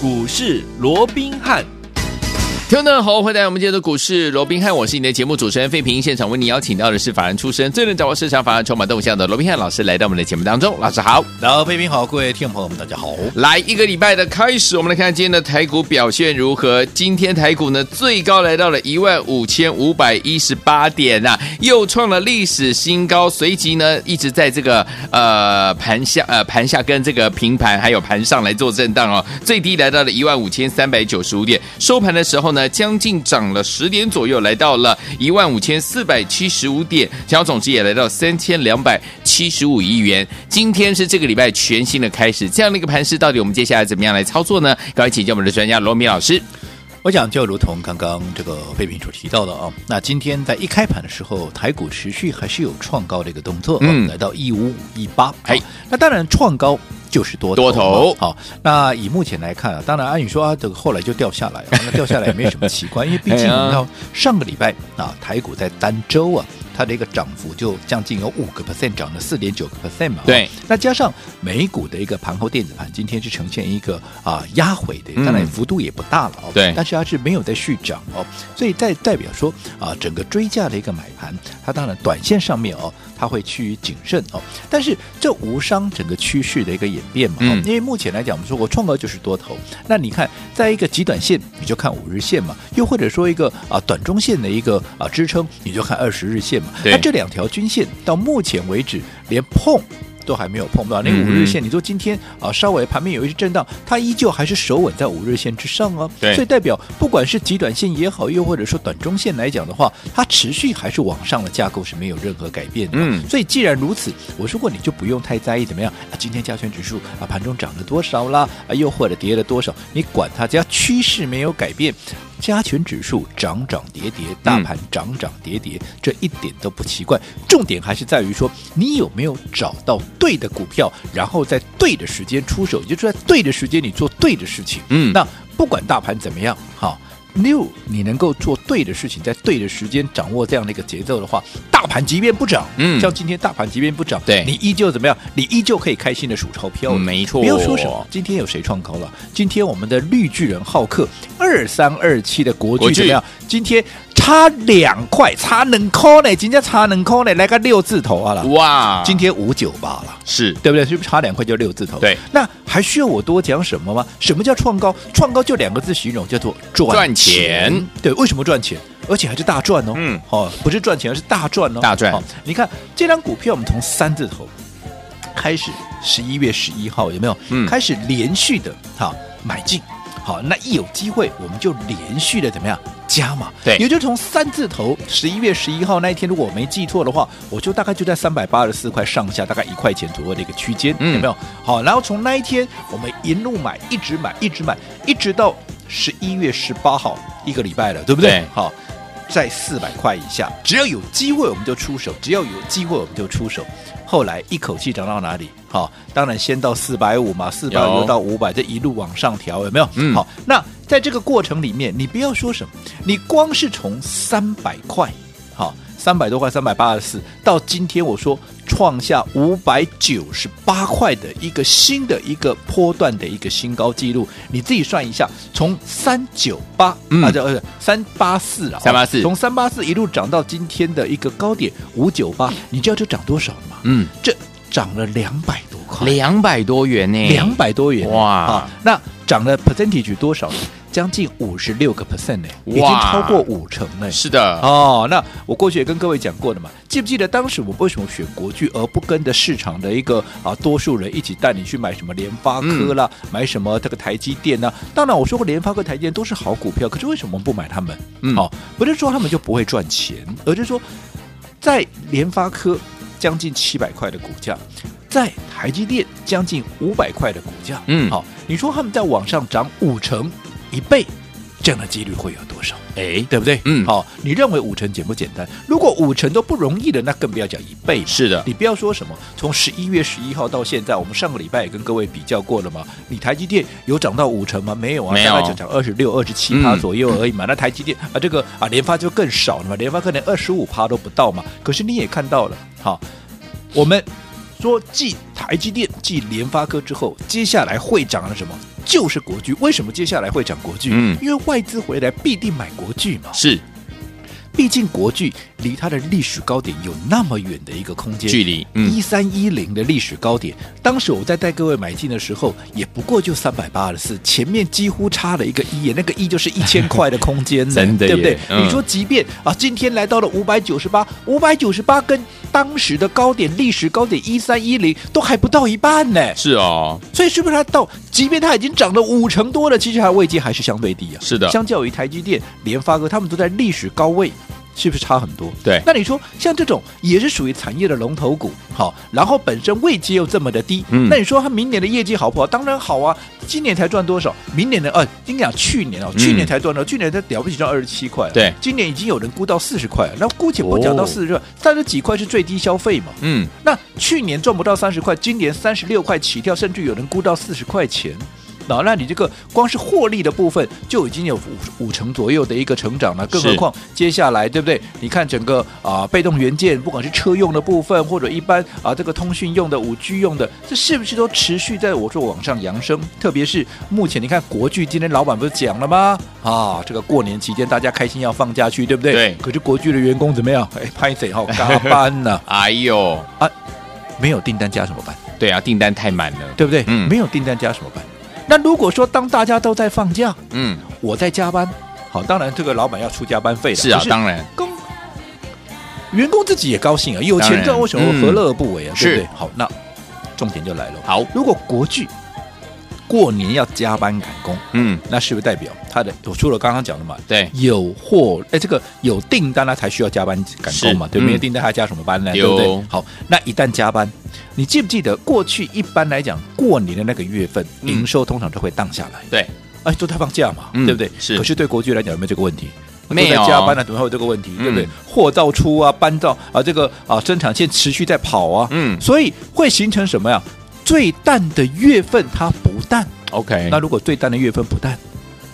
股市罗宾汉。听众好，欢迎来到我们今天的股市罗宾汉，我是你的节目主持人费平。现场为你邀请到的是法人出身、最能掌握市场法人筹码动向的罗宾汉老师，来到我们的节目当中。老师好，然后费平好，各位听众朋友们大家好。来一个礼拜的开始，我们来看今天的台股表现如何？今天台股呢最高来到了一万五千五百一十八点啊，又创了历史新高。随即呢一直在这个呃盘下呃盘下跟这个平盘还有盘上来做震荡哦，最低来到了一万五千三百九十五点，收盘的时候呢。呢，将近涨了十点左右，来到了一万五千四百七十五点，成交总值也来到三千两百七十五亿元。今天是这个礼拜全新的开始，这样的一个盘势，到底我们接下来怎么样来操作呢？赶快请教我们的专家罗明老师。我想就如同刚刚这个费品所提到的啊，那今天在一开盘的时候，台股持续还是有创高的一个动作，嗯，来到一五五一八，哎，那当然创高。就是多头，多头好。那以目前来看啊，当然按理说啊，这个后来就掉下来了，那掉下来也没有什么奇怪，因为毕竟你看上个礼拜啊，台股在单周啊。它的一个涨幅就将近有五个 percent，涨了四点九个 percent 嘛。对，那加上美股的一个盘后电子盘，今天是呈现一个啊压回的，当然幅度也不大了哦。对，但是它是没有在续涨哦，所以在代表说啊，整个追价的一个买盘，它当然短线上面哦，它会趋于谨慎哦。但是这无伤整个趋势的一个演变嘛。嗯。因为目前来讲，我们说过创高就是多头，那你看在一个极短线，你就看五日线嘛，又或者说一个啊短中线的一个啊支撑，你就看二十日线嘛。那这两条均线到目前为止连碰都还没有碰到，那个五日线，你说今天啊稍微盘面有一些震荡，它依旧还是守稳在五日线之上哦。对，所以代表不管是极短线也好，又或者说短中线来讲的话，它持续还是往上的架构是没有任何改变的。嗯，所以既然如此，我说过你就不用太在意怎么样啊，今天加权指数啊盘中涨了多少啦，啊又或者跌了多少，你管它，只要趋势没有改变。加权指数涨涨跌跌，大盘涨涨跌跌，这一点都不奇怪。重点还是在于说，你有没有找到对的股票，然后在对的时间出手，也就是在对的时间你做对的事情。嗯，那不管大盘怎么样，好。六，你能够做对的事情，在对的时间掌握这样的一个节奏的话，大盘即便不涨，嗯，像今天大盘即便不涨，对，你依旧怎么样？你依旧可以开心的数钞票，没错。不要说什么，今天有谁创高了？今天我们的绿巨人浩克二三二七的国巨怎么样？今天。差两块，差能扣呢？今天差能扣呢？来个六字头啊了！哇，今天五九八了，是对不对？是不是差两块就六字头？对，那还需要我多讲什么吗？什么叫创高？创高就两个字形容，叫做赚钱。赚钱对，为什么赚钱？而且还是大赚哦。嗯，哦，不是赚钱，而是大赚哦。大赚。哦，你看这张股票，我们从三字头开始，十一月十一号有没有？嗯，开始连续的哈买进。好，那一有机会，我们就连续的怎么样加码？对，也就从三字头，十一月十一号那一天，如果我没记错的话，我就大概就在三百八十四块上下，大概一块钱左右的一个区间，嗯、有没有？好，然后从那一天，我们一路买，一直买，一直买，一直到十一月十八号，一个礼拜了，对不对？对好，在四百块以下，只要有机会我们就出手，只要有机会我们就出手。后来一口气涨到哪里？好，当然先到四百五嘛，四百五到五百，这一路往上调，有没有？嗯，好，那在这个过程里面，你不要说什么，你光是从三百块，好。三百多块，三百八十四，到今天我说创下五百九十八块的一个新的一个波段的一个新高纪录，你自己算一下，从三九八啊，这呃三八四啊，三八四，从三八四一路涨到今天的一个高点五九八，你知道这涨多少吗？嗯，这涨了两百多块，两百多元呢，两百多元。哇，啊，那涨了 percentage 多少呢？将近五十六个 percent 呢，已经超过五成呢。是的，哦，那我过去也跟各位讲过的嘛，记不记得当时我为什么选国巨，而不跟着市场的一个啊多数人一起带你去买什么联发科啦，嗯、买什么这个台积电呢？当然我说过联发科、台积电都是好股票，可是为什么我们不买他们？嗯，哦，不是说他们就不会赚钱，而是说在联发科将近七百块的股价，在台积电将近五百块的股价，嗯，好、哦，你说他们在往上涨五成。一倍，这样的几率会有多少？哎，对不对？嗯，好，你认为五成简不简单？如果五成都不容易的，那更不要讲一倍。是的，你不要说什么，从十一月十一号到现在，我们上个礼拜也跟各位比较过了嘛。你台积电有涨到五成吗？没有啊，大概就涨二十六、二十七趴左右而已嘛。嗯、那台积电啊，这个啊联发就更少了嘛，联发可能二十五趴都不到嘛。可是你也看到了，好，我们说继台积电、继联发科之后，接下来会涨了什么？就是国巨。为什么接下来会讲国巨？嗯，因为外资回来必定买国巨嘛。是。毕竟国巨离它的历史高点有那么远的一个空间距离，一三一零的历史高点，当时我在带各位买进的时候，也不过就三百八十四，前面几乎差了一个一，那个一就是一千块的空间，真的，对不对？嗯、你说，即便啊，今天来到了五百九十八，五百九十八跟当时的高点历史高点一三一零都还不到一半呢，是哦，所以是不是它到，即便它已经涨了五成多了，其实它位阶还是相对低啊？是的，相较于台积电、联发科，他们都在历史高位。是不是差很多？对，那你说像这种也是属于产业的龙头股，好，然后本身位阶又这么的低，嗯，那你说它明年的业绩好不好？当然好啊，今年才赚多少？明年的呃，应该讲去年哦，去年才赚到，嗯、去年才了不起赚二十七块，对，今年已经有人估到四十块了，那姑且不讲到四十块，三十几块是最低消费嘛，嗯，那去年赚不到三十块，今年三十六块起跳，甚至有人估到四十块钱。那你这个光是获利的部分就已经有五五成左右的一个成长了，更何况接下来对不对？你看整个啊、呃、被动元件，不管是车用的部分或者一般啊这个通讯用的五 G 用的，这是不是都持续在我说往上扬升？特别是目前你看国巨今天老板不是讲了吗？啊，这个过年期间大家开心要放假去，对不对？对。可是国巨的员工怎么样？哎，拍谁好加班呢？哎呦啊，没有订单加什么班？对啊，订单太满了，对不对？嗯，没有订单加什么班？那如果说当大家都在放假，嗯，我在加班，好，当然这个老板要出加班费的，是啊，是当然，工员工自己也高兴啊，有钱赚为什么何乐而不为啊？嗯、对不对？好，那重点就来了，好，如果国巨过年要加班赶工，嗯，那是不是代表他的？我除了刚刚讲的嘛，对，有货，哎，这个有订单他才需要加班赶工嘛，对？没有订单还加什么班呢？对不对？好，那一旦加班。你记不记得过去一般来讲过年的那个月份营收通常都会荡下来？对，哎，都在放假嘛，对不对？是。可是对国际来讲有没有这个问题？没有。加班了怎么会有这个问题？对不对？货照出啊，班照啊，这个啊生产线持续在跑啊，嗯，所以会形成什么呀？最淡的月份它不淡，OK。那如果最淡的月份不淡？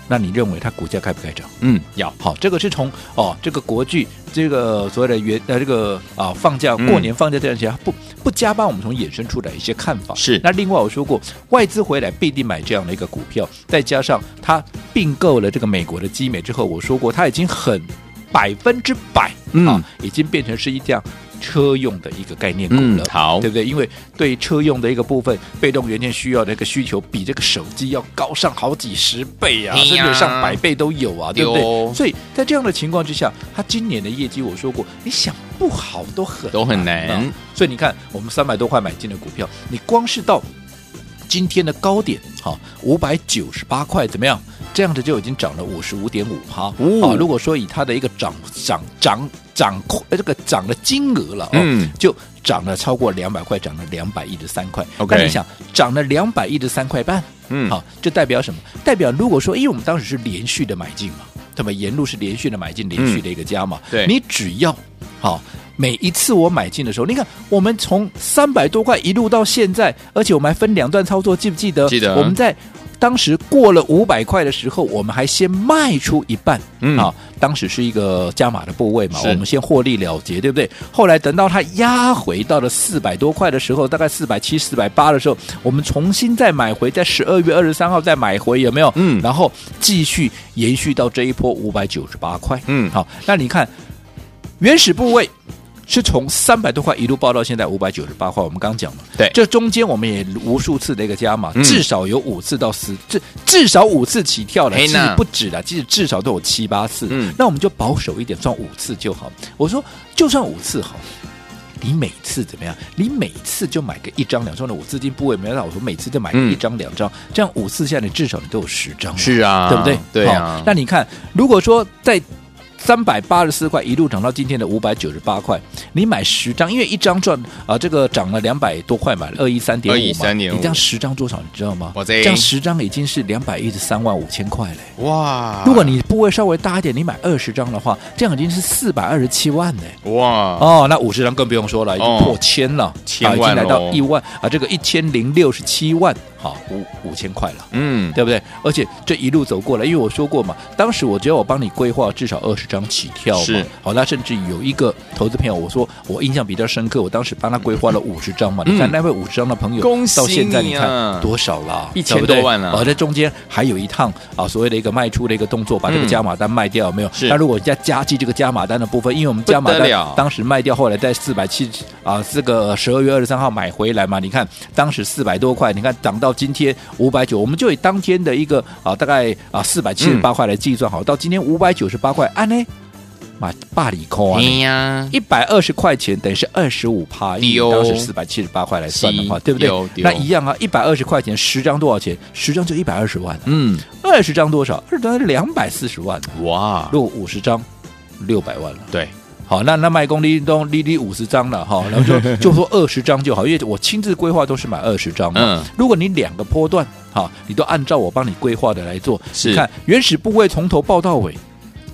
那你认为它股价该不该涨？嗯，要好，这个是从哦，这个国巨这个所谓的原呃这个啊放假过年放假这段时间不不加班，我们从衍生出来一些看法是。那另外我说过，外资回来必定买这样的一个股票，再加上它并购了这个美国的基美之后，我说过它已经很百分之百嗯、啊，已经变成是一辆。车用的一个概念股了，嗯，好，对不对？因为对车用的一个部分，被动元件需要的一个需求，比这个手机要高上好几十倍啊，甚至上百倍都有啊，对不对？所以在这样的情况之下，它今年的业绩，我说过，你想不好都很都很难。所以你看，我们三百多块买进的股票，你光是到今天的高点，哈，五百九十八块，怎么样？这样子就已经涨了五十五点五趴。哦，如果说以它的一个涨涨涨涨呃这个涨的金额了，嗯，就涨了超过两百块，涨了两百一十三块。OK，那你想涨了两百一十三块半，嗯，好，这代表什么？代表如果说，因为我们当时是连续的买进嘛，对吧？沿路是连续的买进，连续的一个加嘛。对，你只要好每一次我买进的时候，你看我们从三百多块一路到现在，而且我们还分两段操作，记不记得？记得。我们在。当时过了五百块的时候，我们还先卖出一半，嗯啊，当时是一个加码的部位嘛，我们先获利了结，对不对？后来等到它压回到了四百多块的时候，大概四百七、四百八的时候，我们重新再买回，在十二月二十三号再买回，有没有？嗯，然后继续延续到这一波五百九十八块，嗯，好，那你看原始部位。是从三百多块一路报到现在五百九十八块，我们刚讲了，对，这中间我们也无数次的一个加码，至少有五次到十，至至少五次起跳了，其实不止了，其实至少都有七八次。嗯，那我们就保守一点，算五次就好。我说就算五次好，你每次怎么样？你每次就买个一张两张的，我资金部位没到，我说每次就买个一张两张，这样五次下来，你至少你都有十张，是啊，对不对？对啊。那你看，如果说在三百八十四块一路涨到今天的五百九十八块，你买十张，因为一张赚啊，这个涨了两百多块嘛，二一三点五嘛，你这样十张多少？你知道吗？这样十张已经是两百一十三万五千块嘞！哇！如果你部位稍微大一点，你买二十张的话，这样已经是四百二十七万嘞！哇！哦，那五十张更不用说了，已经破千了，千万、哦啊、已经来到一万啊，这个一千零六十七万。好五五千块了，嗯，对不对？而且这一路走过来，因为我说过嘛，当时我只要我帮你规划至少二十张起跳嘛。是，好，那甚至有一个投资朋友，我说我印象比较深刻，我当时帮他规划了五十张嘛。嗯、你看那位五十张的朋友，恭喜啊、到现在你看多少了？一千多万了。而在中间还有一趟啊，所谓的一个卖出的一个动作，把这个加码单卖掉，有没有？是。那如果加加计这个加码单的部分，因为我们加码单当时卖掉，后来在四百七啊，这个十二月二十三号买回来嘛，你看当时四百多块，你看涨到今天五百九，我们就以当天的一个啊大概啊四百七十八块来计算好，嗯、到今天五百九十八块，按呢买八里空啊，一百二十块钱等于是二十五趴，因为当时四百七十八块来算的话，对不对？那一样啊，一百二十块钱十张多少钱？十张就一百二十万，嗯，二十张多少？二十张两百四十万，哇！如果五十张，六百万了，对。好，那那卖公立都利利五十张了哈，然后就就说二十张就好，因为我亲自规划都是买二十张嘛。嗯，如果你两个波段哈，你都按照我帮你规划的来做，你看原始部位从头报到尾，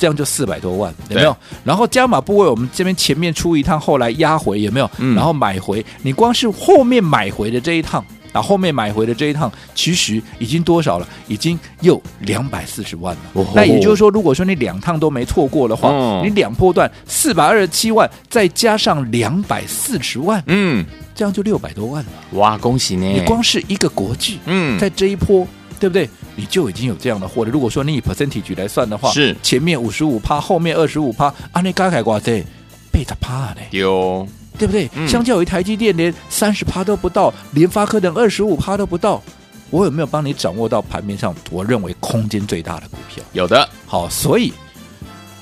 这样就四百多万，有没有？然后加码部位我们这边前面出一趟，后来压回有没有？嗯，然后买回，你光是后面买回的这一趟。那后面买回的这一趟，其实已经多少了？已经又两百四十万了。哦、那也就是说，如果说你两趟都没错过的话，哦、你两波段四百二十七万，再加上两百四十万，嗯，这样就六百多万了。哇，恭喜你！你光是一个国际，嗯，在这一波，对不对？你就已经有这样的货了。如果说你以 percentage 来算的话，是前面五十五趴，后面二十五趴，啊，你嘎改挂这贝塔趴呢？有。对不对？相较于台积电连三十趴都不到，联发科等二十五趴都不到，我有没有帮你掌握到盘面上我认为空间最大的股票？有的。好，所以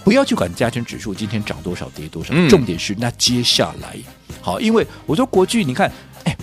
不要去管加权指数今天涨多少跌多少，嗯、重点是那接下来好，因为我说国巨，你看，哎，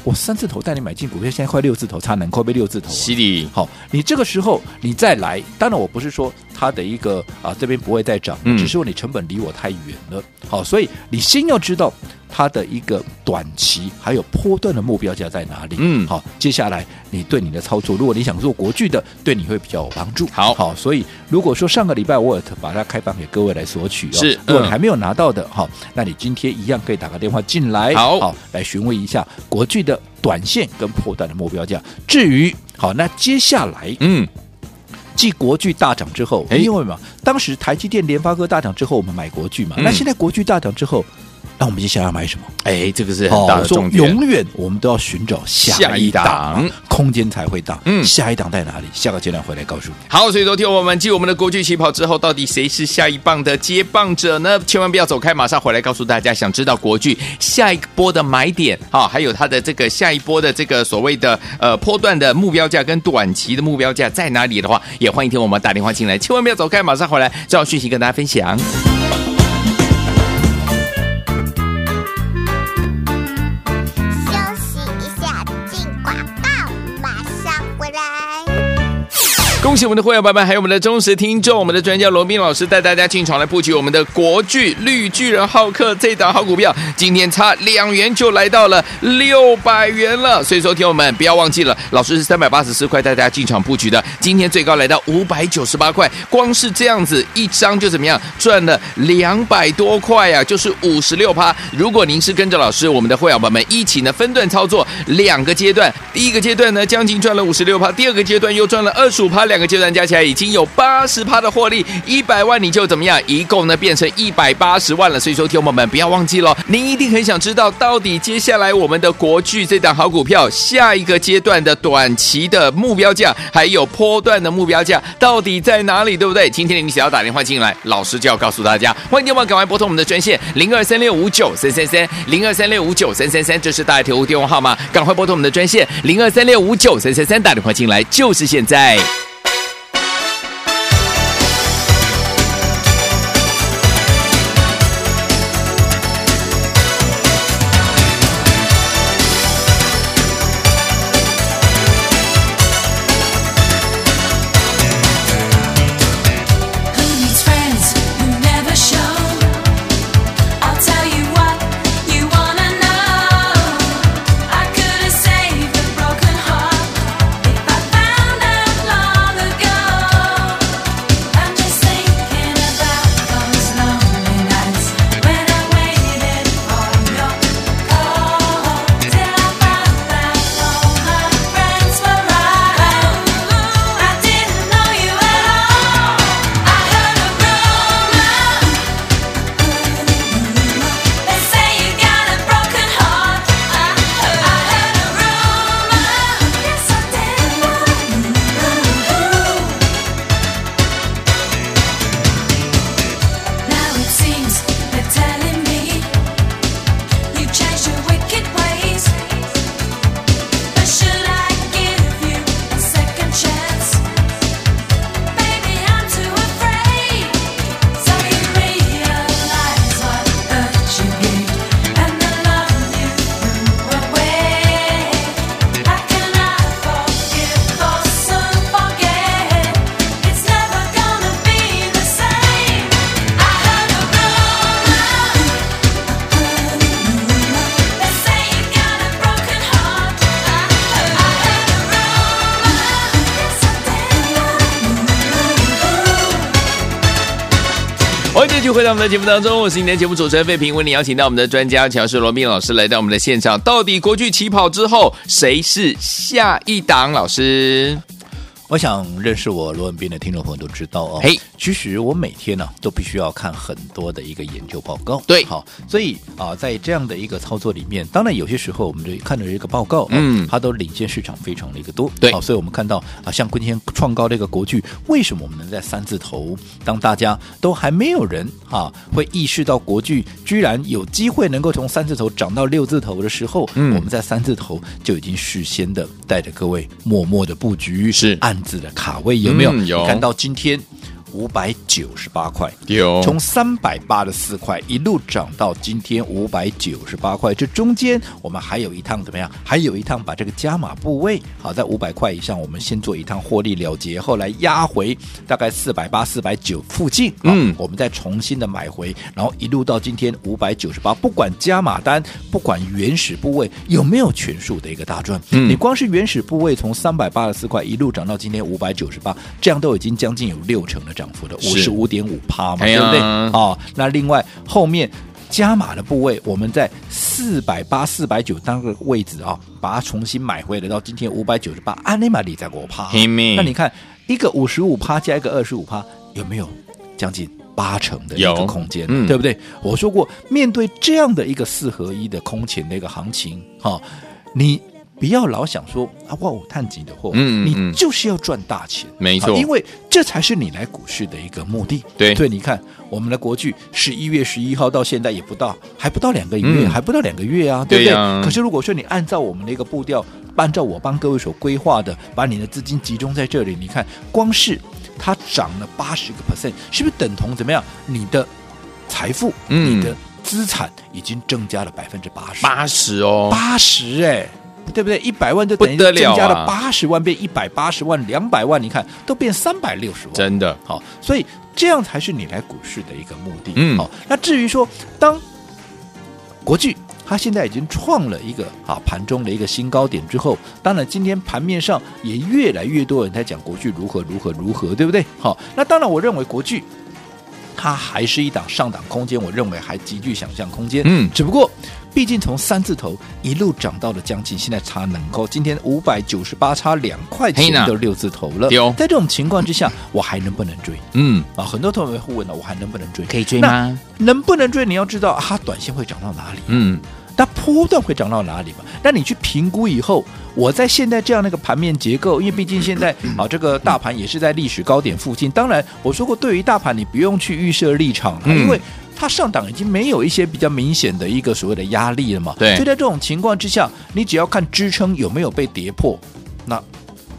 我三字头带你买进股票，现在快六字头，差能扣被六字头、犀利。好，你这个时候你再来，当然我不是说它的一个啊这边不会再涨，只是说你成本离我太远了。好，所以你先要知道。它的一个短期还有波段的目标价在哪里？嗯，好，接下来你对你的操作，如果你想做国巨的，对你会比较有帮助。好，好，所以如果说上个礼拜我也把它开放给各位来索取哦，是，如果你还没有拿到的，好，那你今天一样可以打个电话进来，好，好，来询问一下国巨的短线跟波段的目标价。至于好，那接下来，嗯，继国巨大涨之后，因为嘛，当时台积电、联发科大涨之后，我们买国巨嘛，那现在国巨大涨之后。那我们接下来要买什么？哎，这个是很大的重点。哦、永远我们都要寻找下一档，空间才会大。嗯，下一档在哪里？下个阶段回来告诉你。好，所以昨天我们继我们的国巨起跑之后，到底谁是下一棒的接棒者呢？千万不要走开，马上回来告诉大家。想知道国巨下一波的买点啊，还有它的这个下一波的这个所谓的呃波段的目标价跟短期的目标价在哪里的话，也欢迎听我们打电话进来。千万不要走开，马上回来，这条讯息跟大家分享。恭喜我们的会员朋友们，还有我们的忠实听众，我们的专家罗宾老师带大家进场来布局我们的国巨绿巨人浩克这档好股票，今天差两元就来到了六百元了。所以说，听友们不要忘记了，老师是三百八十四块带大家进场布局的，今天最高来到五百九十八块，光是这样子一张就怎么样赚了两百多块呀、啊，就是五十六趴。如果您是跟着老师，我们的会员朋友们一起呢分段操作两个阶段，第一个阶段呢将近赚了五十六趴，第二个阶段又赚了二十五趴两。两个阶段加起来已经有八十趴的获利，一百万你就怎么样？一共呢变成一百八十万了。所以说，听友们不要忘记了，您一定很想知道，到底接下来我们的国巨这档好股票，下一个阶段的短期的目标价，还有波段的目标价，到底在哪里？对不对？今天你只要打电话进来，老师就要告诉大家。欢迎电话赶快拨通我们的专线零二三六五九三三三零二三六五九三三三，这是大家铁路电话号码，赶快拨通我们的专线零二三六五九三三三，打电话进来就是现在。续回到我们的节目当中，我是今天节目主持人费平，为你邀请到我们的专家乔氏罗宾老师来到我们的现场。到底国剧起跑之后，谁是下一档老师？我想认识我罗文斌的听众朋友都知道哦，嘿，其实我每天呢、啊、都必须要看很多的一个研究报告，对，好，所以啊，在这样的一个操作里面，当然有些时候我们就看到一个报告，嗯，它都领先市场非常的一个多，对，好，所以我们看到啊，像今天创高的一个国剧，为什么我们能在三字头？当大家都还没有人啊会意识到国剧居然有机会能够从三字头涨到六字头的时候，嗯，我们在三字头就已经事先的带着各位默默的布局，是暗自的卡位，有没有？嗯、有。看到今天。五百九十八块，有从三百八十四块一路涨到今天五百九十八块，这中间我们还有一趟怎么样？还有一趟把这个加码部位好在五百块以上，我们先做一趟获利了结，后来压回大概四百八、四百九附近，嗯，我们再重新的买回，然后一路到今天五百九十八，不管加码单，不管原始部位有没有全数的一个大赚，嗯，你光是原始部位从三百八十四块一路涨到今天五百九十八，这样都已经将近有六成的涨。涨幅的五十五点五趴嘛，对不对？哦，那另外后面加码的部位，我们在四百八、四百九当个位置啊、哦，把它重新买回来，到今天五百九十八，安尼玛里在我趴。那你看一个五十五趴加一个二十五趴，有没有将近八成的一个空间？嗯、对不对？我说过，面对这样的一个四合一的空前的一个行情，哈、哦，你。不要老想说啊，哇我有探底的货，嗯，你就是要赚大钱，没错，因为这才是你来股市的一个目的。对，所以你看我们的国巨十一月十一号到现在也不到，还不到两个月，嗯、还不到两个月啊，对不对？对？啊、可是如果说你按照我们的一个步调，按照我帮各位所规划的，把你的资金集中在这里，你看光是它涨了八十个 percent，是不是等同怎么样？你的财富，嗯、你的资产已经增加了百分之八十，八十哦，八十哎。对不对？一百万就等于增加了八十万，变一百八十万，两百万，你看都变三百六十万，真的好，所以这样才是你来股市的一个目的。嗯，好，那至于说，当国巨它现在已经创了一个啊盘中的一个新高点之后，当然今天盘面上也越来越多人在讲国巨如何如何如何，对不对？好，那当然我认为国巨它还是一档上档空间，我认为还极具想象空间。嗯，只不过。毕竟从三字头一路涨到了将近，现在差能够今天五百九十八差两块钱都六字头了。有在这种情况之下，我还能不能追？嗯啊，很多同学会问了，我还能不能追？可以追吗？能不能追？你要知道，它短线会涨到哪里？嗯，那波段会涨到哪里嘛？那你去评估以后，我在现在这样的一个盘面结构，因为毕竟现在 啊，这个大盘也是在历史高点附近。当然，我说过，对于大盘，你不用去预设立场了，因为。它上档已经没有一些比较明显的一个所谓的压力了嘛？对，就在这种情况之下，你只要看支撑有没有被跌破，那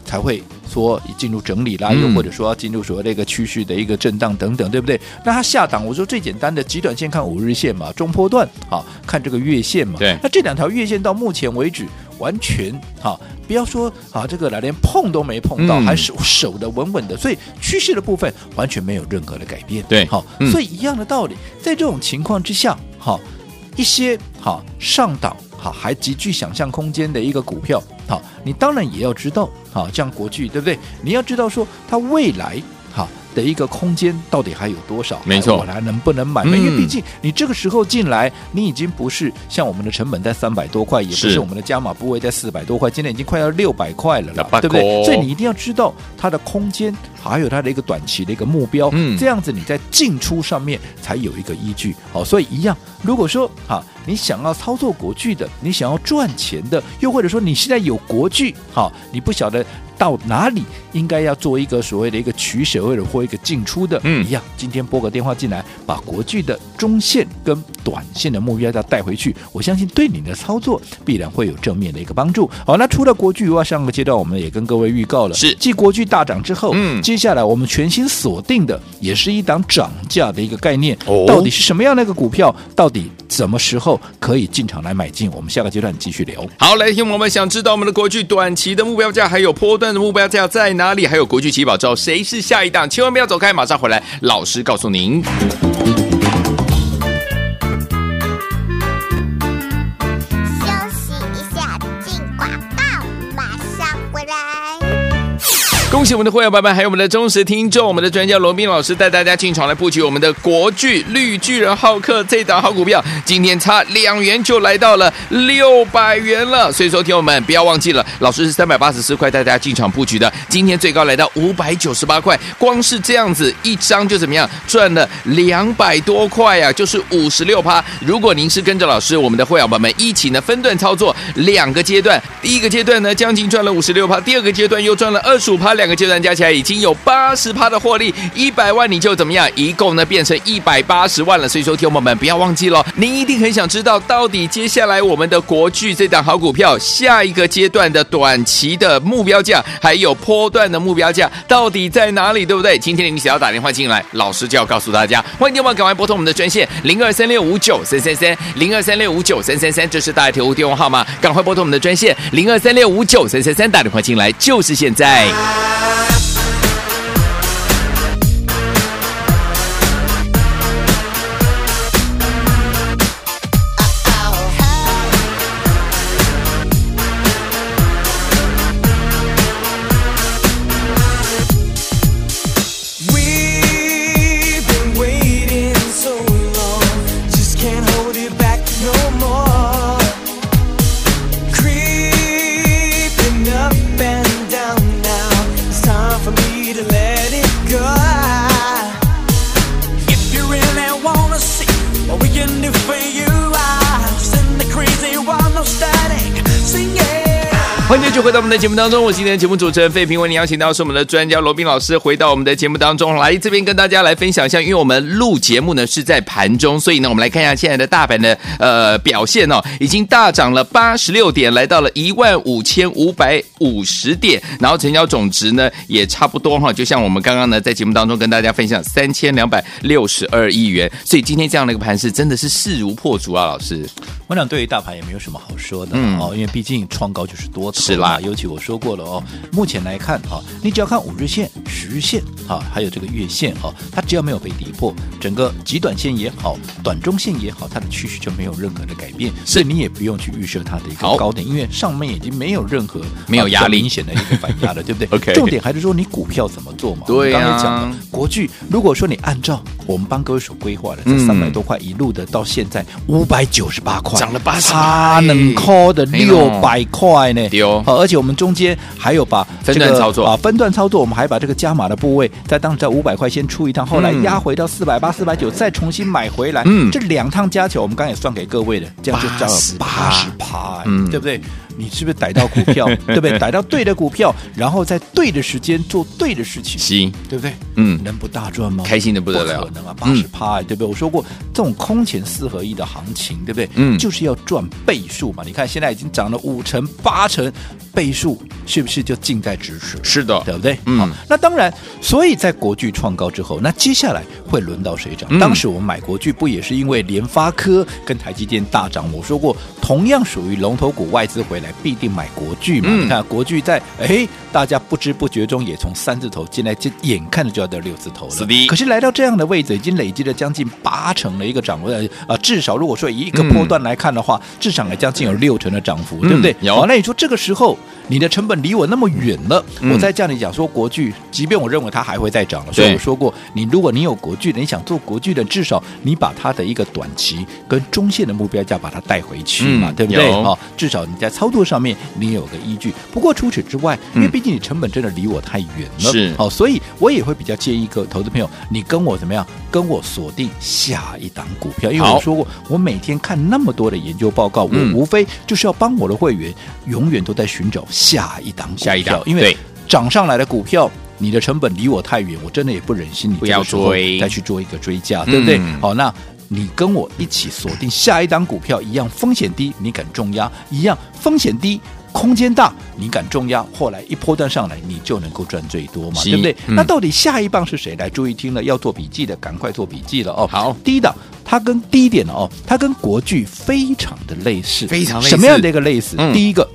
才会说进入整理啦，又或者说要进入所谓的一个趋势的一个震荡等等，对不对？那它下档，我说最简单的极短线看五日线嘛，中波段啊看这个月线嘛。对，那这两条月线到目前为止。完全哈，不要说啊，这个来连碰都没碰到，嗯、还是守的稳稳的，所以趋势的部分完全没有任何的改变。对，好，嗯、所以一样的道理，在这种情况之下，哈一些哈上档哈还极具想象空间的一个股票，好，你当然也要知道，好，像国巨对不对？你要知道说它未来好。的一个空间到底还有多少？没错，我来能不能买？嗯、因为毕竟你这个时候进来，你已经不是像我们的成本在三百多块，也不是我们的加码部位在四百多块，今天已经快要六百块了啦，对不对？所以你一定要知道它的空间，还有它的一个短期的一个目标，嗯，这样子你在进出上面才有一个依据。好，所以一样，如果说哈，你想要操作国巨的，你想要赚钱的，又或者说你现在有国巨，好，你不晓得。到哪里应该要做一个所谓的一个取舍，或者或一个进出的，嗯，一样。今天拨个电话进来，把国巨的中线跟短线的目标价带回去，我相信对你的操作必然会有正面的一个帮助。好，那除了国巨以外，上个阶段我们也跟各位预告了，是继国巨大涨之后，嗯，接下来我们全新锁定的也是一档涨价的一个概念，哦，到底是什么样的一个股票？到底什么时候可以进场来买进？我们下个阶段继续聊。好，来听我们想知道我们的国巨短期的目标价还有波段。的目标价在哪里？还有国际奇宝之后，谁是下一档？千万不要走开，马上回来，老师告诉您。恭喜我们的会员朋友们，还有我们的忠实听众，我们的专家罗宾老师带大家进场来布局我们的国巨绿巨人浩克这档好股票，今天差两元就来到了六百元了。所以说，听友们不要忘记了，老师是三百八十四块带大家进场布局的，今天最高来到五百九十八块，光是这样子一张就怎么样赚了两百多块呀、就是五十六趴。如果您是跟着老师，我们的会员朋友们一起呢分段操作两个阶段，第一个阶段呢将近赚了五十六趴，第二个阶段又赚了二十五趴。两个阶段加起来已经有八十趴的获利，一百万你就怎么样？一共呢变成一百八十万了。所以说，听友们不要忘记了，您一定很想知道，到底接下来我们的国巨这档好股票下一个阶段的短期的目标价，还有波段的目标价到底在哪里？对不对？今天你只要打电话进来，老师就要告诉大家。欢迎听友们赶快拨通我们的专线零二三六五九三三三零二三六五九三三三，这是大家铁路电话号码，赶快拨通我们的专线零二三六五九三三三，打电话进来就是现在。欢的节目当中，我是今天的节目主持人费平，为您邀请到是我们的专家罗宾老师，回到我们的节目当中来，这边跟大家来分享一下，因为我们录节目呢是在盘中，所以呢，我们来看一下现在的大盘的呃表现哦，已经大涨了八十六点，来到了一万五千五百五十点，然后成交总值呢也差不多哈，就像我们刚刚呢在节目当中跟大家分享三千两百六十二亿元，所以今天这样的一个盘势真的是势如破竹啊，老师，我想对于大盘也没有什么好说的、嗯、哦，因为毕竟创高就是多。是啦，尤其我说过了哦，目前来看哈，你只要看五日线、十日线啊，还有这个月线啊，它只要没有被跌破，整个极短线也好、短中线也好，它的趋势就没有任何的改变，所以你也不用去预设它的一个高点，因为上面已经没有任何没有压力。明显的一个反压了，对不对？OK，重点还是说你股票怎么做嘛？对刚才讲了国巨，如果说你按照我们帮各位所规划的这三百多块一路的到现在五百九十八块，涨了八十，差能扣的六百块呢？丢，好，而且我们中。间还有把这个分段操作啊，分段操作，我们还把这个加码的部位在当时在五百块先出一趟，后来压回到四百八、四百九，再重新买回来。嗯，这两趟加起来，我们刚才也算给各位的，这样就涨了八十趴，嗯，对不对？你是不是逮到股票，对不对？逮到对的股票，然后在对的时间做对的事情，行，对不对？嗯，能不大赚吗？开心的不得了，可能啊，八十趴，对不对？我说过，这种空前四合一的行情，对不对？嗯，就是要赚倍数嘛。你看现在已经涨了五成、八成，倍数是不是就近在咫尺？是的，对不对？嗯，好，那当然，所以在国巨创高之后，那接下来会轮到谁涨？当时我们买国巨不也是因为联发科跟台积电大涨？我说过，同样属于龙头股，外资回来必定买国。国巨嘛，你看国剧在哎，大家不知不觉中也从三字头进来，就眼看着就要到六字头了。是的。可是来到这样的位置，已经累积了将近八成的一个涨幅，啊，至少如果说以一个波段来看的话，嗯、至少也将近有六成的涨幅，嗯、对不对？有。好，那你说这个时候你的成本离我那么远了，嗯、我再叫你讲说国巨，即便我认为它还会再涨了，所以我说过，你如果你有国巨的，你想做国巨的，至少你把它的一个短期跟中线的目标价把它带回去嘛，嗯、对不对？好，至少你在操作上面你有个依据。不过除此之外，因为毕竟你成本真的离我太远了，是。好，所以我也会比较建议各位投资朋友，你跟我怎么样？跟我锁定下一档股票，因为我说过，我每天看那么多的研究报告，我无非就是要帮我的会员永远都在寻找下一档股票，下一档，因为涨上来的股票，你的成本离我太远，我真的也不忍心你不要追，再去做一个追加，对不对？好，那。你跟我一起锁定下一档股票，一样风险低，你敢重压；一样风险低，空间大，你敢重压。后来一波段上来，你就能够赚最多嘛，对不对？嗯、那到底下一棒是谁？来，注意听了，要做笔记的，赶快做笔记了哦。好，第一档，它跟第一点哦，它跟国剧非常的类似，非常类似。什么样的一个类似？嗯、第一个，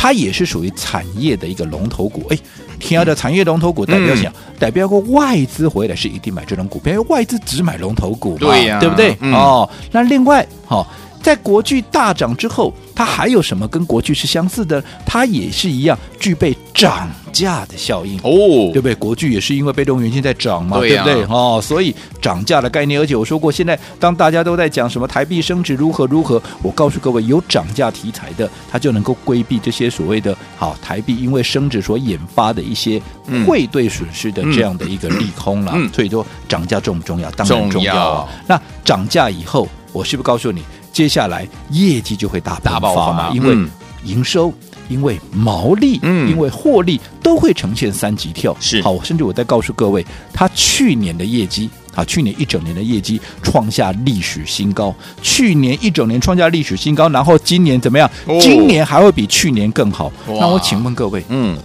它也是属于产业的一个龙头股，哎。天要的产业龙头股代表什么？嗯、代表过外资回来是一定买这种股票，因为外资只买龙头股嘛，对呀、啊，对不对？嗯、哦，那另外，好、哦，在国巨大涨之后，它还有什么跟国巨是相似的？它也是一样具备涨价的效应哦，对不对？国巨也是因为被动元件在涨嘛，对，啊、对不对？哦，所以涨价的概念。而且我说过，现在当大家都在讲什么台币升值如何如何，我告诉各位，有涨价题材的，它就能够规避这些所谓的好台币因为升值所引发的一些汇兑损失的这样的一个利空了。嗯嗯、所以说涨价重不重要？当然重要啊。要那涨价以后，我是不是告诉你，接下来业绩就会大大爆发嘛？因为营收。因为毛利，嗯，因为获利都会呈现三级跳，是好，甚至我再告诉各位，他去年的业绩，啊，去年一整年的业绩创下历史新高，去年一整年创下历史新高，然后今年怎么样？哦、今年还会比去年更好。那我请问各位，嗯，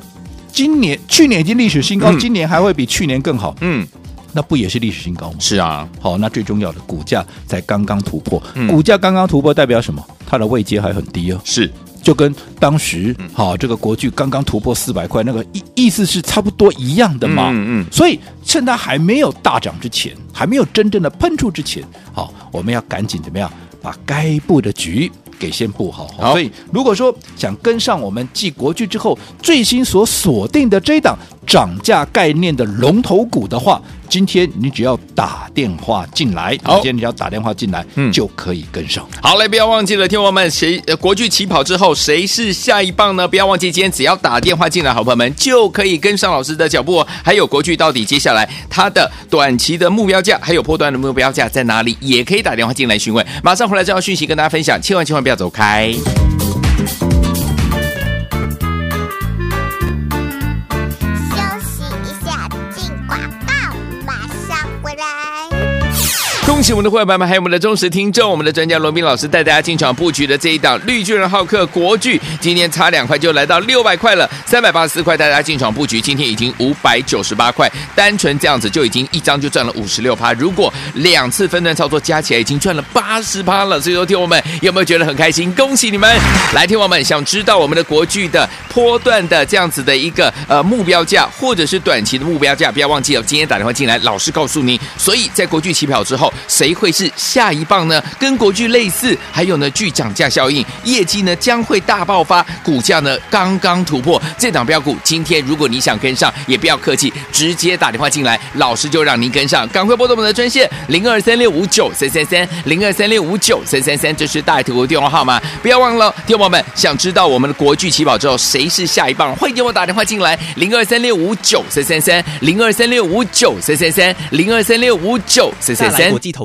今年去年已经历史新高，嗯、今年还会比去年更好？嗯，那不也是历史新高吗？是啊，好，那最重要的股价才刚刚突破，嗯、股价刚刚突破代表什么？它的位阶还很低哦。是。就跟当时好、嗯、这个国剧刚刚突破四百块，那个意意思是差不多一样的嘛。嗯嗯。所以趁它还没有大涨之前，还没有真正的喷出之前，好，我们要赶紧怎么样把该布的局给先布好。好。所以如果说想跟上我们继国剧之后最新所锁定的这一档涨价概念的龙头股的话。今天你只要打电话进来，好今天你只要打电话进来，嗯，就可以跟上。好嘞，不要忘记了，听友们，谁国巨起跑之后，谁是下一棒呢？不要忘记，今天只要打电话进来，好朋友们就可以跟上老师的脚步。还有国巨到底接下来它的短期的目标价，还有波段的目标价在哪里？也可以打电话进来询问。马上回来这条讯息跟大家分享，千万千万不要走开。喜我们的会员朋友们，还有我们的忠实听众，我们的专家罗宾老师带大家进场布局的这一档绿巨人浩克国巨，今天差两块就来到六百块了，三百八十四块带大家进场布局，今天已经五百九十八块，单纯这样子就已经一张就赚了五十六趴，如果两次分段操作加起来已经赚了八十趴了，所以说听我们有没有觉得很开心？恭喜你们！来，听我们想知道我们的国巨的波段的这样子的一个呃目标价，或者是短期的目标价，不要忘记了，今天打电话进来，老师告诉你，所以在国巨起跑之后。谁会是下一棒呢？跟国巨类似，还有呢，具涨价效应，业绩呢将会大爆发，股价呢刚刚突破这档标股。今天如果你想跟上，也不要客气，直接打电话进来，老师就让您跟上。赶快拨动我们的专线零二三六五九三三三零二三六五九三三三，这是大头的电话号码，不要忘了。听众们想知道我们的国巨起跑之后谁是下一棒，欢迎给我打电话进来零二三六五九三三三零二三六五九三三三零二三六五九三三三。投